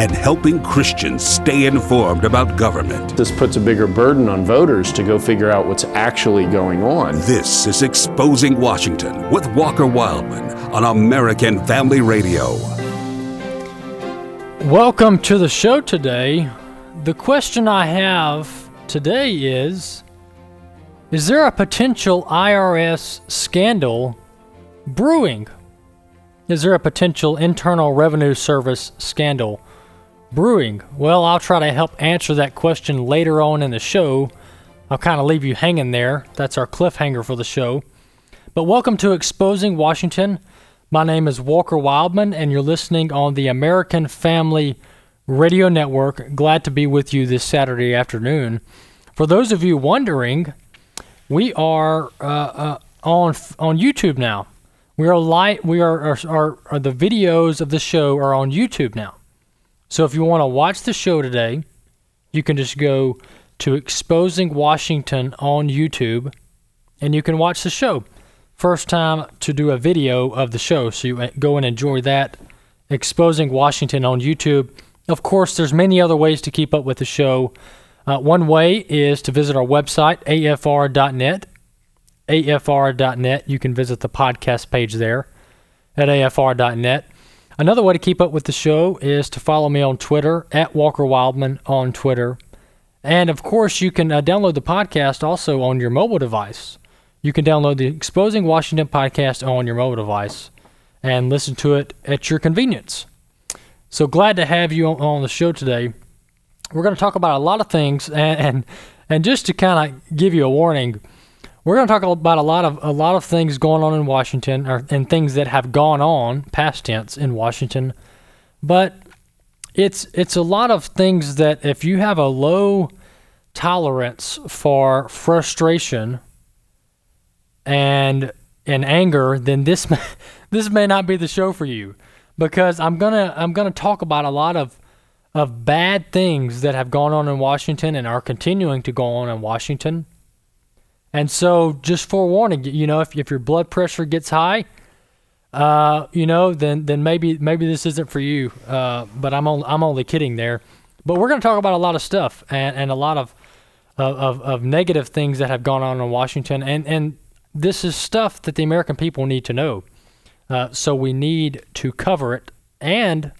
and helping Christians stay informed about government. This puts a bigger burden on voters to go figure out what's actually going on. This is Exposing Washington with Walker Wildman on American Family Radio. Welcome to the show today. The question I have today is Is there a potential IRS scandal brewing? Is there a potential Internal Revenue Service scandal brewing? Well, I'll try to help answer that question later on in the show. I'll kind of leave you hanging there. That's our cliffhanger for the show. But welcome to Exposing Washington. My name is Walker Wildman, and you're listening on the American Family Radio Network. Glad to be with you this Saturday afternoon. For those of you wondering, we are uh, uh, on on YouTube now. We are light. We are, are, are, are the videos of the show are on YouTube now. So if you want to watch the show today, you can just go to Exposing Washington on YouTube and you can watch the show. First time to do a video of the show, so you go and enjoy that. Exposing Washington on YouTube. Of course, there's many other ways to keep up with the show. Uh, one way is to visit our website, afr.net. afr.net. You can visit the podcast page there at afr.net. Another way to keep up with the show is to follow me on Twitter at Walker Wildman on Twitter. And of course, you can uh, download the podcast also on your mobile device. You can download the Exposing Washington podcast on your mobile device and listen to it at your convenience. So glad to have you on the show today. We're going to talk about a lot of things, and and, and just to kind of give you a warning, we're going to talk about a lot of a lot of things going on in Washington, or, and things that have gone on past tense in Washington. But it's it's a lot of things that if you have a low tolerance for frustration and and anger, then this may, this may not be the show for you because I'm gonna I'm gonna talk about a lot of of bad things that have gone on in Washington and are continuing to go on in Washington and so, just forewarning, you know, if, if your blood pressure gets high, uh, you know, then then maybe maybe this isn't for you. Uh, but I'm only I'm only kidding there. But we're going to talk about a lot of stuff and, and a lot of, of of negative things that have gone on in Washington, and and this is stuff that the American people need to know. Uh, so we need to cover it, and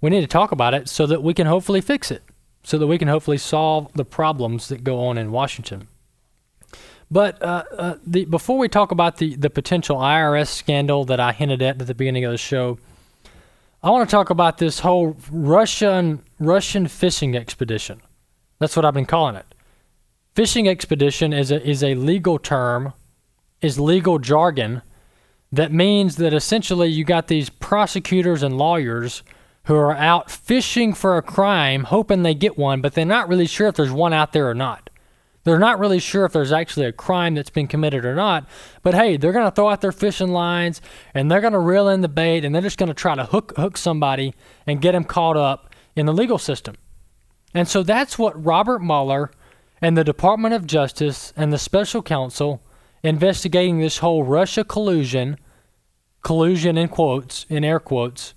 we need to talk about it so that we can hopefully fix it, so that we can hopefully solve the problems that go on in Washington. But uh, uh, the, before we talk about the, the potential IRS scandal that I hinted at at the beginning of the show, I want to talk about this whole Russian Russian fishing expedition. That's what I've been calling it. Fishing expedition is a, is a legal term, is legal jargon that means that essentially you got these prosecutors and lawyers who are out fishing for a crime, hoping they get one, but they're not really sure if there's one out there or not. They're not really sure if there's actually a crime that's been committed or not, but hey, they're going to throw out their fishing lines and they're going to reel in the bait and they're just going to try to hook hook somebody and get them caught up in the legal system. And so that's what Robert Mueller and the Department of Justice and the special counsel investigating this whole Russia collusion, collusion in quotes, in air quotes,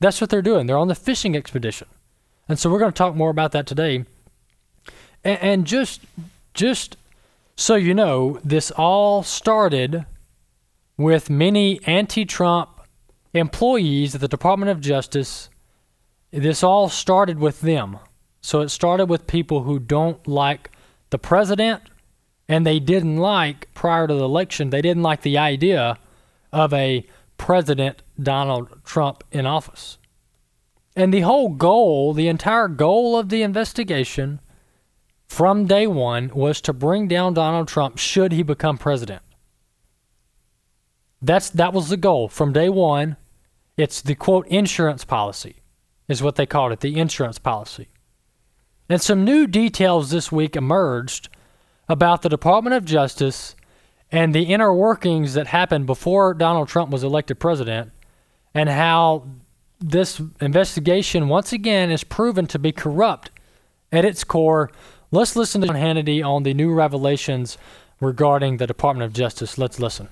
that's what they're doing. They're on the fishing expedition. And so we're going to talk more about that today. And just just so you know, this all started with many anti Trump employees at the Department of Justice. This all started with them. So it started with people who don't like the president and they didn't like, prior to the election, they didn't like the idea of a President Donald Trump in office. And the whole goal, the entire goal of the investigation from day one was to bring down Donald Trump should he become president. That's that was the goal from day one. It's the quote insurance policy is what they called it, the insurance policy. And some new details this week emerged about the Department of Justice and the inner workings that happened before Donald Trump was elected president, and how this investigation once again is proven to be corrupt at its core. Let's listen to Sean Hannity on the new revelations regarding the Department of Justice. Let's listen.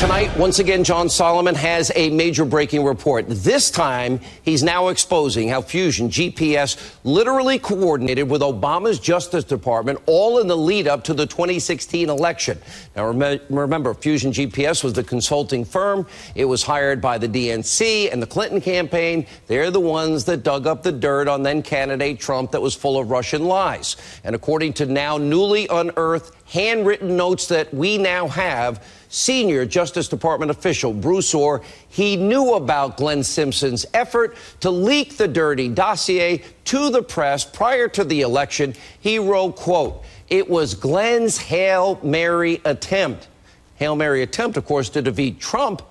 Tonight, once again, John Solomon has a major breaking report. This time, he's now exposing how Fusion GPS literally coordinated with Obama's Justice Department all in the lead up to the 2016 election. Now, rem- remember, Fusion GPS was the consulting firm. It was hired by the DNC and the Clinton campaign. They're the ones that dug up the dirt on then candidate Trump that was full of Russian lies. And according to now newly unearthed handwritten notes that we now have, senior Justice Department official Bruce Ohr. he knew about Glenn Simpson's effort to leak the dirty dossier to the press prior to the election. He wrote, quote, it was Glenn's Hail Mary attempt. Hail Mary attempt, of course, to defeat Trump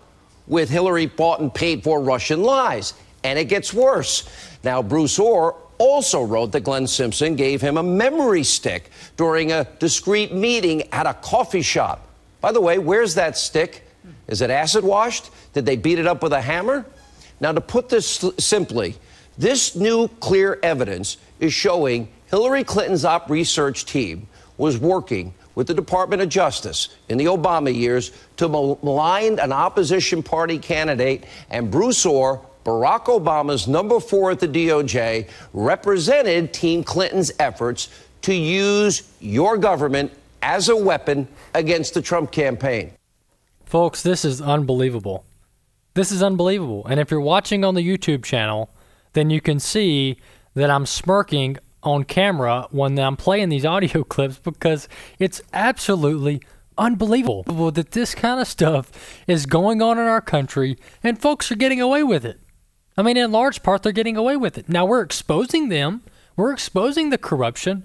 with Hillary bought and paid for Russian lies. And it gets worse. Now, Bruce Ohr also wrote that Glenn Simpson gave him a memory stick during a discreet meeting at a coffee shop. By the way, where's that stick? Is it acid washed? Did they beat it up with a hammer? Now, to put this simply, this new clear evidence is showing Hillary Clinton's op research team was working with the Department of Justice in the Obama years to malign an opposition party candidate, and Bruce Ohr, Barack Obama's number four at the DOJ, represented Team Clinton's efforts to use your government as a weapon against the Trump campaign. Folks, this is unbelievable. This is unbelievable. And if you're watching on the YouTube channel, then you can see that I'm smirking on camera when I'm playing these audio clips because it's absolutely unbelievable that this kind of stuff is going on in our country and folks are getting away with it. I mean, in large part, they're getting away with it. Now, we're exposing them, we're exposing the corruption,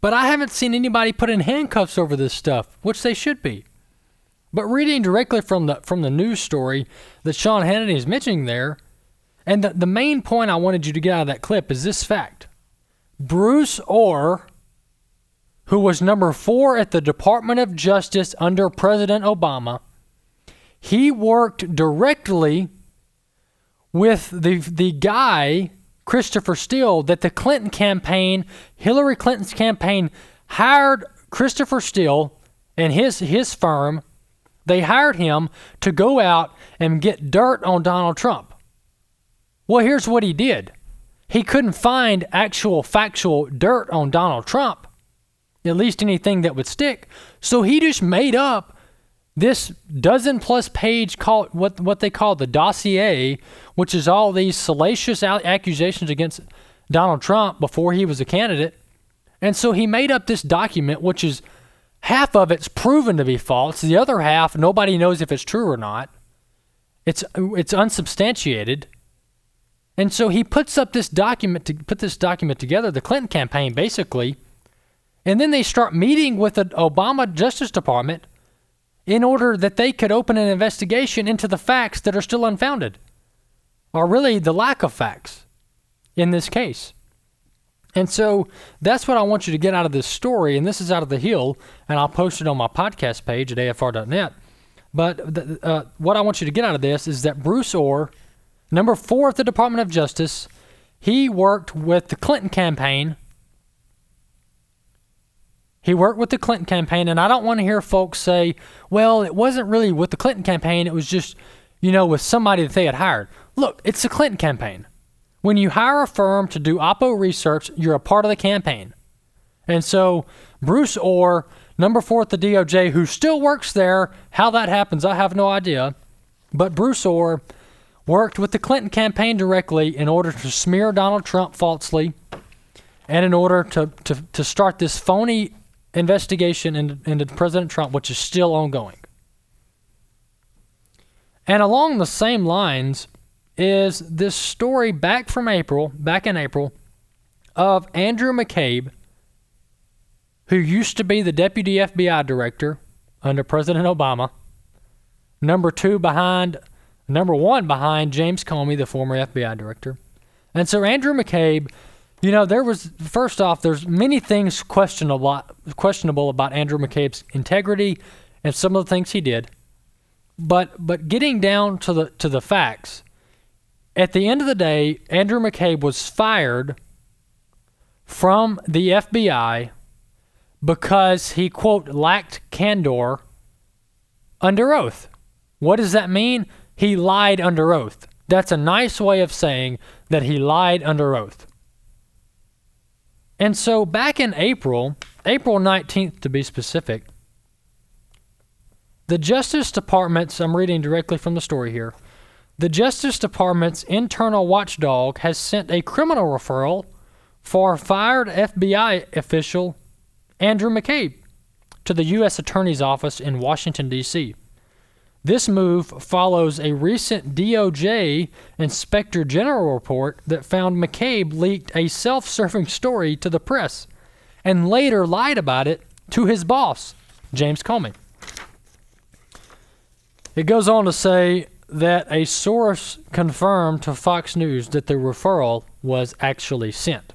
but I haven't seen anybody put in handcuffs over this stuff, which they should be. But reading directly from the from the news story that Sean Hannity is mentioning there, and the, the main point I wanted you to get out of that clip is this fact. Bruce Ohr, who was number four at the Department of Justice under President Obama, he worked directly with the the guy Christopher Steele that the Clinton campaign, Hillary Clinton's campaign, hired Christopher Steele and his his firm. They hired him to go out and get dirt on Donald Trump. Well, here's what he did. He couldn't find actual factual dirt on Donald Trump, at least anything that would stick. So he just made up this dozen plus page called what what they call the dossier, which is all these salacious accusations against Donald Trump before he was a candidate. And so he made up this document, which is half of it's proven to be false. The other half, nobody knows if it's true or not. It's it's unsubstantiated. And so he puts up this document to put this document together, the Clinton campaign basically, and then they start meeting with the Obama Justice Department in order that they could open an investigation into the facts that are still unfounded, or really the lack of facts in this case. And so that's what I want you to get out of this story. And this is out of the Hill, and I'll post it on my podcast page at afr.net. But the, uh, what I want you to get out of this is that Bruce Ohr, number four at the Department of Justice, he worked with the Clinton campaign he worked with the Clinton campaign, and I don't want to hear folks say, well, it wasn't really with the Clinton campaign, it was just, you know, with somebody that they had hired. Look, it's the Clinton campaign. When you hire a firm to do Oppo research, you're a part of the campaign. And so, Bruce Ohr, number four at the DOJ, who still works there, how that happens, I have no idea. But Bruce Ohr worked with the Clinton campaign directly in order to smear Donald Trump falsely and in order to, to, to start this phony investigation into, President Trump, which is still ongoing. And along the same lines is this story back from April, back in April, of Andrew McCabe, who used to be the deputy FBI director under President Obama, number two behind, number one behind James Comey, the former FBI director. And so Andrew McCabe You know, there was first off, there's many things questionable questionable about Andrew McCabe's integrity and some of the things he did. But but getting down to the to the facts, at the end of the day, Andrew McCabe was fired from the FBI because he quote lacked candor under oath. What does that mean? He lied under oath. That's a nice way of saying that he lied under oath. And so back in April, April 19th to be specific, the Justice Department's, I'm reading directly from the story here, the Justice Department's internal watchdog has sent a criminal referral for fired FBI official Andrew McCabe to the U.S. Attorney's Office in Washington, D.C. This move follows a recent DOJ Inspector General report that found McCabe leaked a self serving story to the press and later lied about it to his boss, James Comey. It goes on to say that a source confirmed to Fox News that the referral was actually sent.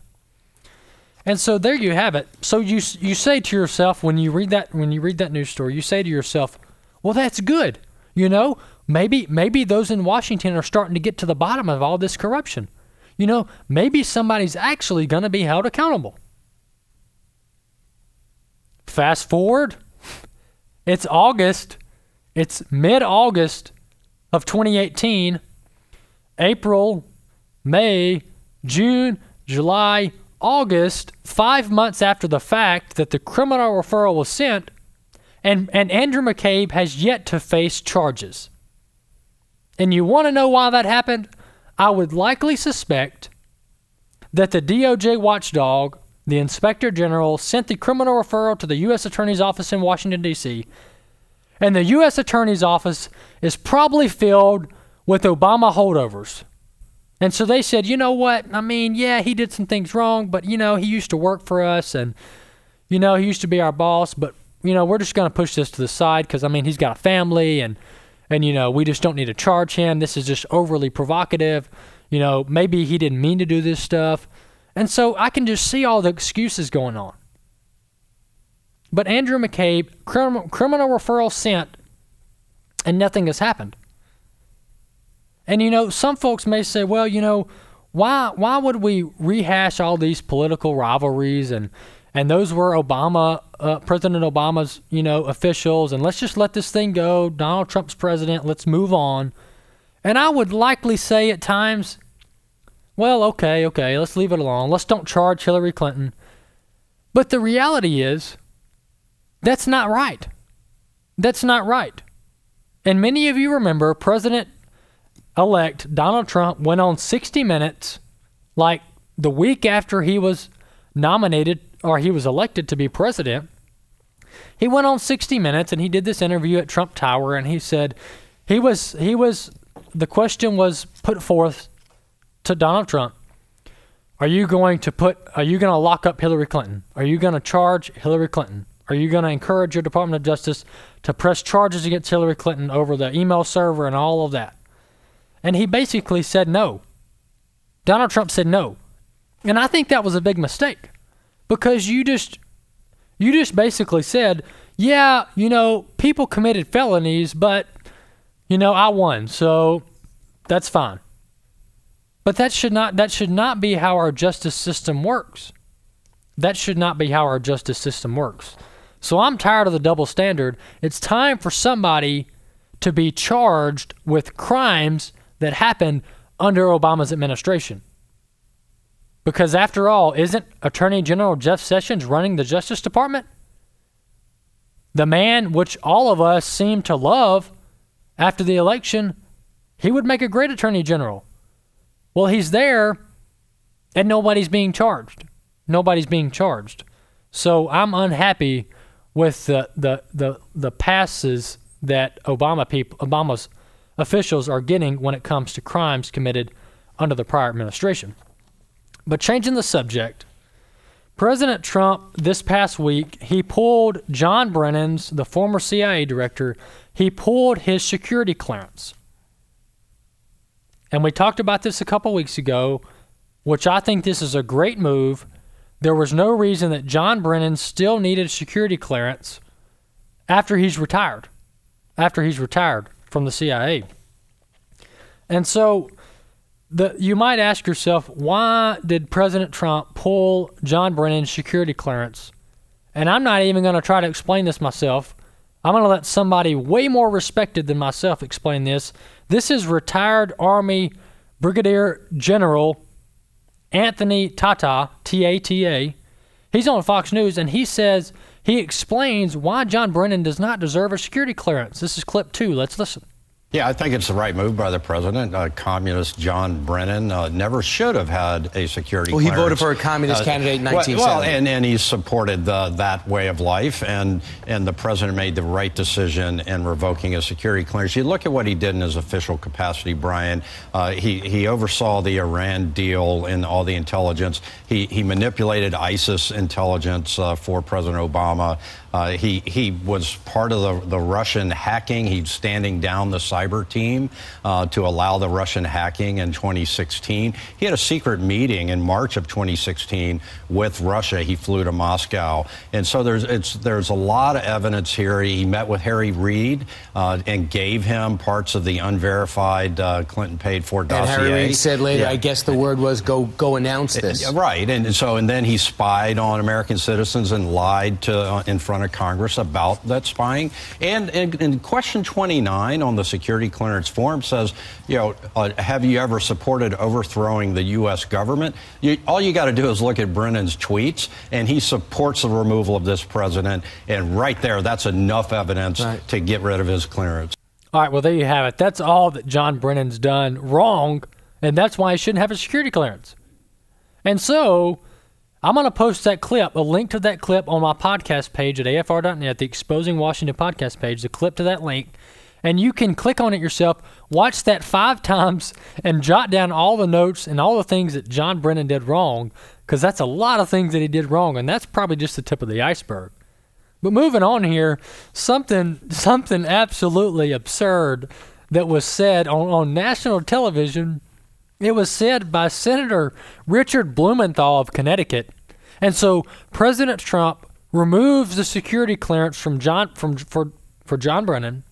And so there you have it. So you you say to yourself when you read that when you read that news story, you say to yourself, "Well, that's good. You know, maybe maybe those in Washington are starting to get to the bottom of all this corruption. You know, maybe somebody's actually going to be held accountable. Fast forward, it's August. It's mid-August of 2018. April, May, June, July, August, 5 months after the fact that the criminal referral was sent, and, and Andrew McCabe has yet to face charges. And you want to know why that happened? I would likely suspect that the DOJ watchdog, the Inspector General, sent the criminal referral to the U.S. Attorney's Office in Washington, D.C., and the U.S. Attorney's Office is probably filled with Obama holdovers. And so they said, you know what? I mean, yeah, he did some things wrong, but, you know, he used to work for us and, you know, he used to be our boss, but you know, we're just going to push this to the side because I mean, he's got a family and and you know, we just don't need to charge him. This is just overly provocative. You know, maybe he didn't mean to do this stuff. And so I can just see all the excuses going on. But Andrew McCabe, crim- criminal referral sent, and nothing has happened. And you know, some folks may say, well, you know, why why would we rehash all these political rivalries and and those were Obama, uh, President Obama's, you know, officials, and let's just let this thing go. Donald Trump's president. Let's move on. And I would likely say at times, well, okay, okay, let's leave it alone. Let's don't charge Hillary Clinton. But the reality is, that's not right. That's not right. And many of you remember President elect Donald Trump went on 60 Minutes like the week after he was nominated or he was elected to be president, he went on 60 Minutes and he did this interview at Trump Tower and he said he was he was the question was put forth to Donald Trump. Are you going to put are you going to lock up Hillary Clinton? Are you going to charge Hillary Clinton? Are you going to encourage your Department of Justice to press charges against Hillary Clinton over the email server and all of that? And he basically said no. Donald Trump said no. And I think that was a big mistake because you just you just basically said, yeah, you know, people committed felonies, but you know, I won, so that's fine. But that should not that should not be how our justice system works. That should not be how our justice system works. So I'm tired of the double standard. It's time for somebody to be charged with crimes that happened under Obama's administration. Because after all, isn't Attorney General Jeff Sessions running the Justice Department? The man which all of us seem to love after the election, he would make a great Attorney General. Well, he's there and nobody's being charged. Nobody's being charged. So I'm unhappy with the, the, the, the passes that Obama people, Obama's officials are getting when it comes to crimes committed under the prior administration. But changing the subject, President Trump this past week, he pulled John Brennan's, the former CIA director, he pulled his security clearance. And we talked about this a couple weeks ago. which I think this is a great move. There was no reason that John Brennan still needed security clearance after he's retired. After he's retired from the CIA. And so the you might ask yourself, why did President Trump pull John Brennan's security clearance? And I'm not even going to try to explain this myself. I'm going to let somebody way more respected than myself explain this. This is retired Army Brigadier General Anthony Tata, T A T A. He's on Fox News and he says he explains why John Brennan does not deserve a security clearance. This is clip two. Let's listen. Yeah, I think it's the right move by the president. Uh, communist John Brennan uh, never should have had a security. Well, he clearance. voted for a communist Uh, candidate in well- 1970. Well, and, and he supported the, that way of life, and and the president made the right decision in revoking his security clearance. You look at what he did in his official capacity, Brian. Uh, he he oversaw the Iran deal and all the intelligence. He he manipulated ISIS intelligence uh, for President Obama. Uh, he he was part of the, the Russian hacking. He's standing down the cyber team uh, to allow the Russian hacking in 2016. He had a secret meeting in March of 2016 with Russia. He flew to Moscow, and so there's it's there's a lot of evidence here. He met with Harry Reid uh, and gave him parts of the unverified uh, Clinton paid for dossier. and Harry Reid said later, Yeah. I guess the word was go go announce this. Yeah, Right, and so and then he spied on American citizens and lied to uh, in front of Congress about that spying. And in, question 29 on the security clearance form says, you know, uh, have you ever supported overthrowing the U.S. government? You, all you got to do is look at Brennan's tweets, and he supports the removal of this president. And right there, that's enough evidence Right. to get rid of his clearance. All right, well, there you have it. That's all that John Brennan's done wrong, and that's why he shouldn't have a security clearance. And so, I'm going to post that clip, a link to that clip on my podcast page at afr.net, the Exposing Washington podcast page, the clip to that link. And you can click on it yourself, watch that five times, and jot down all the notes and all the things that John Brennan did wrong, because that's a lot of things that he did wrong, and that's probably just the tip of the iceberg. But moving on here, something something absolutely absurd that was said on, on national television. It was said by Senator Richard Blumenthal of Connecticut. And so President Trump removes the security clearance from John from for for John Brennan.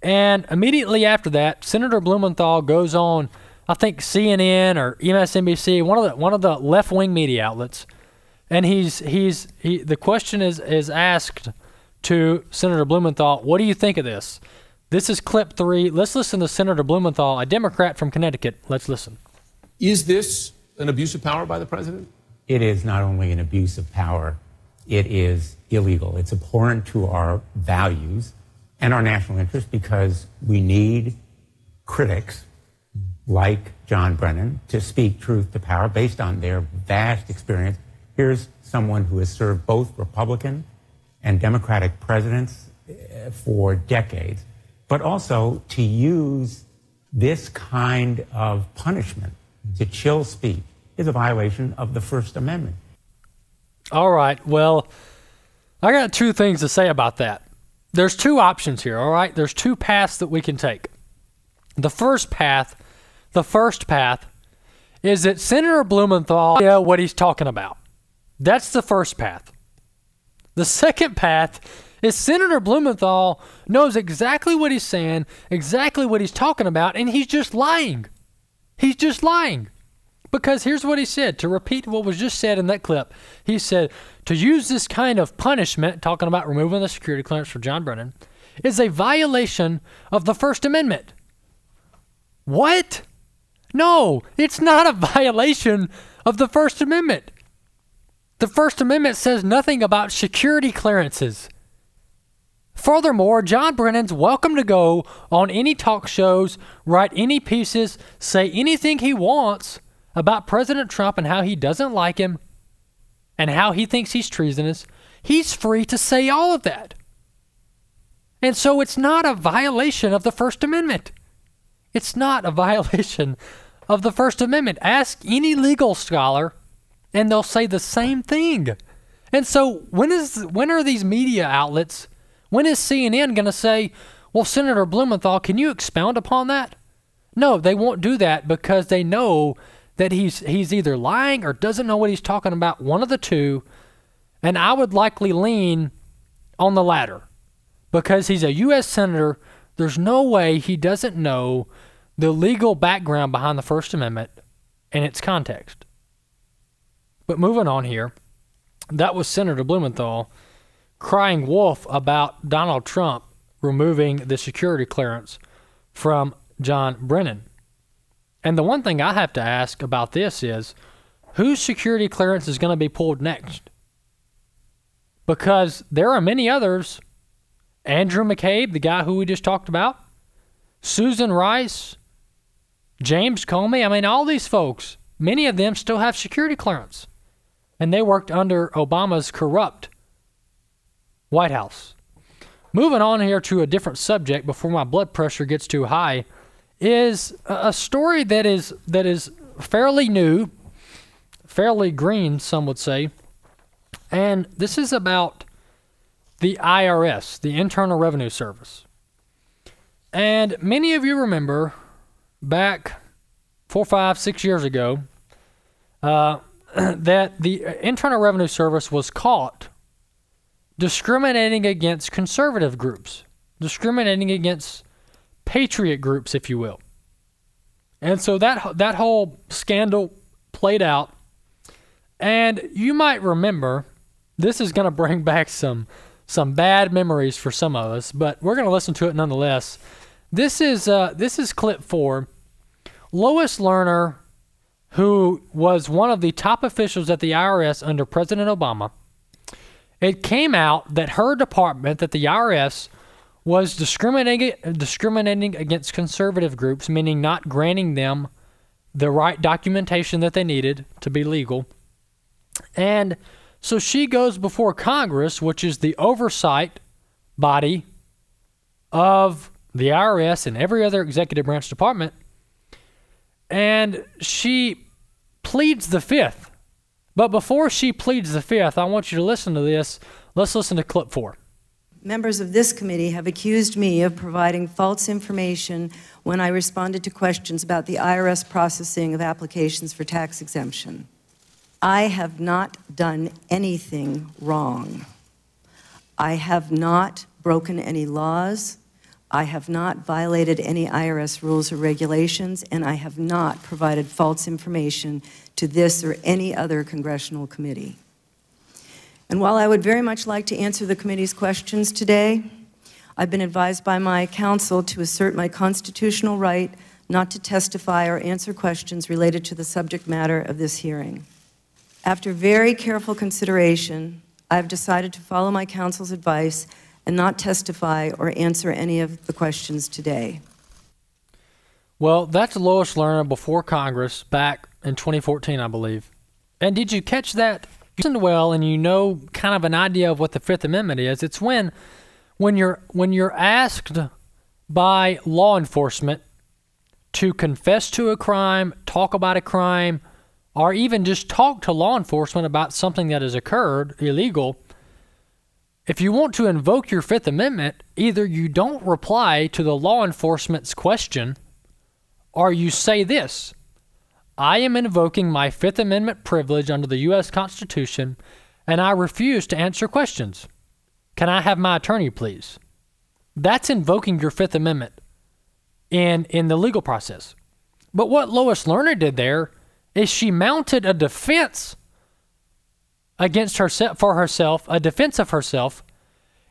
And immediately after that, Senator Blumenthal goes on, I think CNN or MSNBC, one of the one of the left wing media outlets, and he's he's he the question is is asked to Senator Blumenthal, what do you think of this? This is clip three. Let's listen to Senator Blumenthal, a Democrat from Connecticut. Let's listen. Is this an abuse of power by the president? it is not only an abuse of power, it is illegal. It's abhorrent to our values and our national interest because we need critics like John Brennan to speak truth to power based on their vast experience. Here's someone who has served both Republican and Democratic presidents eh, for decades, but also to use this kind of punishment to chill speech is a violation of the First Amendment. All right. Well, I got two things to say about that. There's two options here, all right? There's two paths that we can take. The first path, the first path is that Senator Blumenthal know what he's talking about. That's the first path. The second path is Senator Blumenthal knows exactly what he's saying, exactly what he's talking about, and he's just lying. He's just lying. Because here's what he said to repeat what was just said in that clip. He said, to use this kind of punishment, talking about removing the security clearance for John Brennan, is a violation of the First Amendment. What? No, it's not a violation of the First Amendment. The First Amendment says nothing about security clearances. Furthermore, John Brennan's welcome to go on any talk shows, write any pieces, say anything he wants about President Trump and how he doesn't like him and how he thinks he's treasonous. He's free to say all of that. And so it's not a violation of the First Amendment. It's not a violation of the First Amendment. Ask any legal scholar and they'll say the same thing. And so when is when are these media outlets, when is CNN going to say, "Well, Senator Blumenthal, can you expound upon that?" No, they won't do that because they know that he's he's either lying or doesn't know what he's talking about, one of the two, and I would likely lean on the latter because he's a US senator. There's no way he doesn't know the legal background behind the First Amendment and its context. But moving on here, that was Senator Blumenthal crying wolf about Donald Trump removing the security clearance from John Brennan. And the one thing I have to ask about this is whose security clearance is going to be pulled next? Because there are many others. Andrew McCabe, the guy who we just talked about, Susan Rice, James Comey. I mean, all these folks, many of them still have security clearance. And they worked under Obama's corrupt White House. Moving on here to a different subject before my blood pressure gets too high is a story that is that is fairly new, fairly green, some would say. And this is about the IRS, the Internal Revenue Service. And many of you remember back four, five, six years ago uh, that the Internal Revenue Service was caught discriminating against conservative groups, discriminating against patriot groups, if you will. And so that that whole scandal played out, and you might remember this is going to bring back some some bad memories for some of us, but we're going to listen to it nonetheless. This is uh, this is clip four. Lois Lerner, who was one of the top officials at the IRS under President Obama, it came out that her department, that the IRS, was discriminating discriminating against conservative groups, meaning not granting them the right documentation that they needed to be legal. And so she goes before Congress, which is the oversight body of the IRS and every other executive branch department, and she pleads the fifth. But before she pleads the fifth, I want you to listen to this. Let's listen to clip four. Members of this committee have accused me of providing false information when I responded to questions about the IRS processing of applications for tax exemption. I have not done anything wrong. I have not broken any laws. I have not violated any IRS rules or regulations, and I have not provided false information to this or any other congressional committee. And while I would very much like to answer the committee's questions today, I've been advised by my counsel to assert my constitutional right not to testify or answer questions related to the subject matter of this hearing. After very careful consideration, I have decided to follow my counsel's advice and not testify or answer any of the questions today. Well, that's Lois Lerner before Congress back in 2014, I believe. And did you catch that? You listened well, and you know kind of an idea of what the Fifth Amendment is. It's when, when you're when you're asked by law enforcement to confess to a crime, talk about a crime, or even just talk to law enforcement about something that has occurred illegal. If you want to invoke your Fifth Amendment, either you don't reply to the law enforcement's question or you say this I am invoking my Fifth Amendment privilege under the U.S. Constitution and I refuse to answer questions. Can I have my attorney, please? That's invoking your Fifth Amendment in, in the legal process. But what Lois Lerner did there is she mounted a defense against herself for herself, a defense of herself.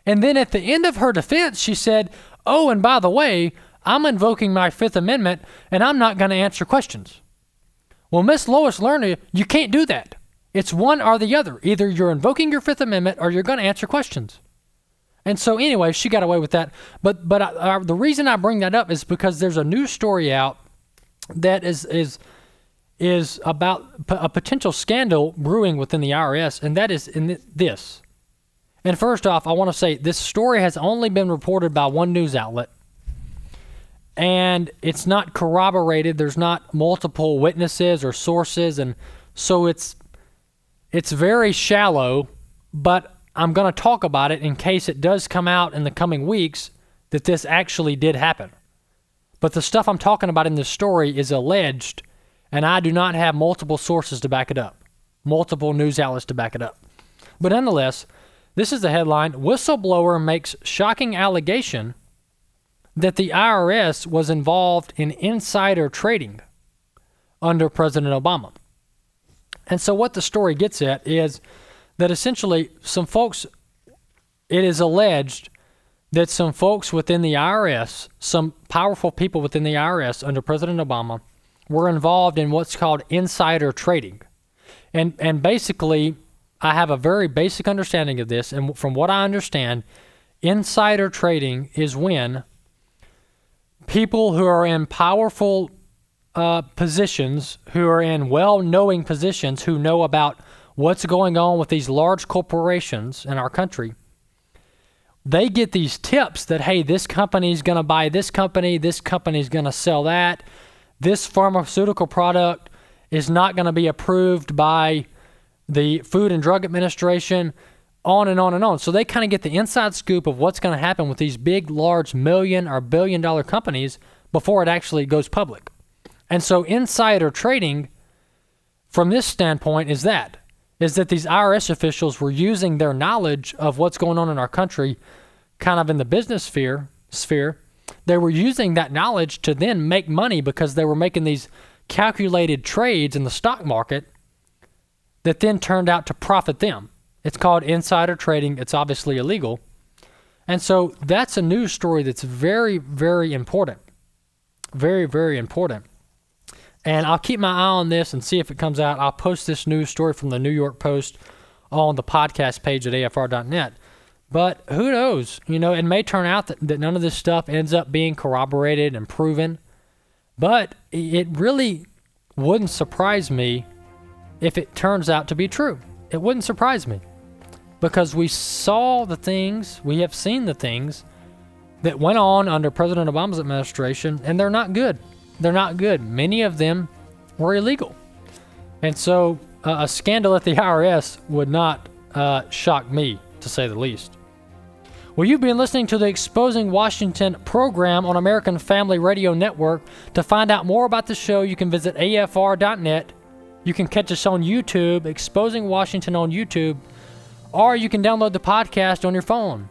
And then at the end of her defense, she said, Oh, and by the way, I'm invoking my Fifth Amendment and I'm not going to answer questions. Well, Miss Lois Lerner, you can't do that. It's one or the other. Either you're invoking your Fifth Amendment or you're going to answer questions. And so, anyway, she got away with that. But but I, I, the reason I bring that up is because there's a new story out that is is is about p- a potential scandal brewing within the IRS, and that is in th- this. And first off, I want to say this story has only been reported by one news outlet, and it's not corroborated. There's not multiple witnesses or sources, and so it's it's very shallow. But I'm going to talk about it in case it does come out in the coming weeks that this actually did happen. But the stuff I'm talking about in this story is alleged and I do not have multiple sources to back it up, multiple news outlets to back it up. But nonetheless, this is the headline Whistleblower makes shocking allegation that the IRS was involved in insider trading under President Obama. And so, what the story gets at is that essentially some folks, it is alleged that some folks within the IRS, some powerful people within the IRS under President Obama, were involved in what's called insider trading. And, and basically, I have a very basic understanding of this. And from what I understand, insider trading is when people who are in powerful uh, positions, who are in well knowing positions, who know about what's going on with these large corporations in our country, they get these tips that, hey, this company is going to buy this company, this company is going to sell that, this pharmaceutical product is not going to be approved by the Food and Drug Administration, on and on and on. So they kind of get the inside scoop of what's going to happen with these big, large million or billion dollar companies before it actually goes public. And so insider trading from this standpoint is that is that these IRS officials were using their knowledge of what's going on in our country kind of in the business sphere sphere they were using that knowledge to then make money because they were making these calculated trades in the stock market that then turned out to profit them. It's called insider trading. It's obviously illegal. And so that's a news story that's very, very important. Very, very important. And I'll keep my eye on this and see if it comes out. I'll post this news story from the New York Post on the podcast page at afr.net. But who knows? You know, it may turn out that, that none of this stuff ends up being corroborated and proven. But it really wouldn't surprise me if it turns out to be true. It wouldn't surprise me because we saw the things, we have seen the things that went on under President Obama's administration, and they're not good. They're not good. Many of them were illegal. And so uh, a scandal at the IRS would not uh, shock me, to say the least. Well, you've been listening to the Exposing Washington program on American Family Radio Network. To find out more about the show, you can visit afr.net. You can catch us on YouTube, Exposing Washington on YouTube, or you can download the podcast on your phone.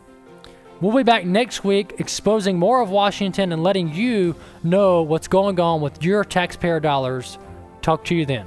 We'll be back next week exposing more of Washington and letting you know what's going on with your taxpayer dollars. Talk to you then.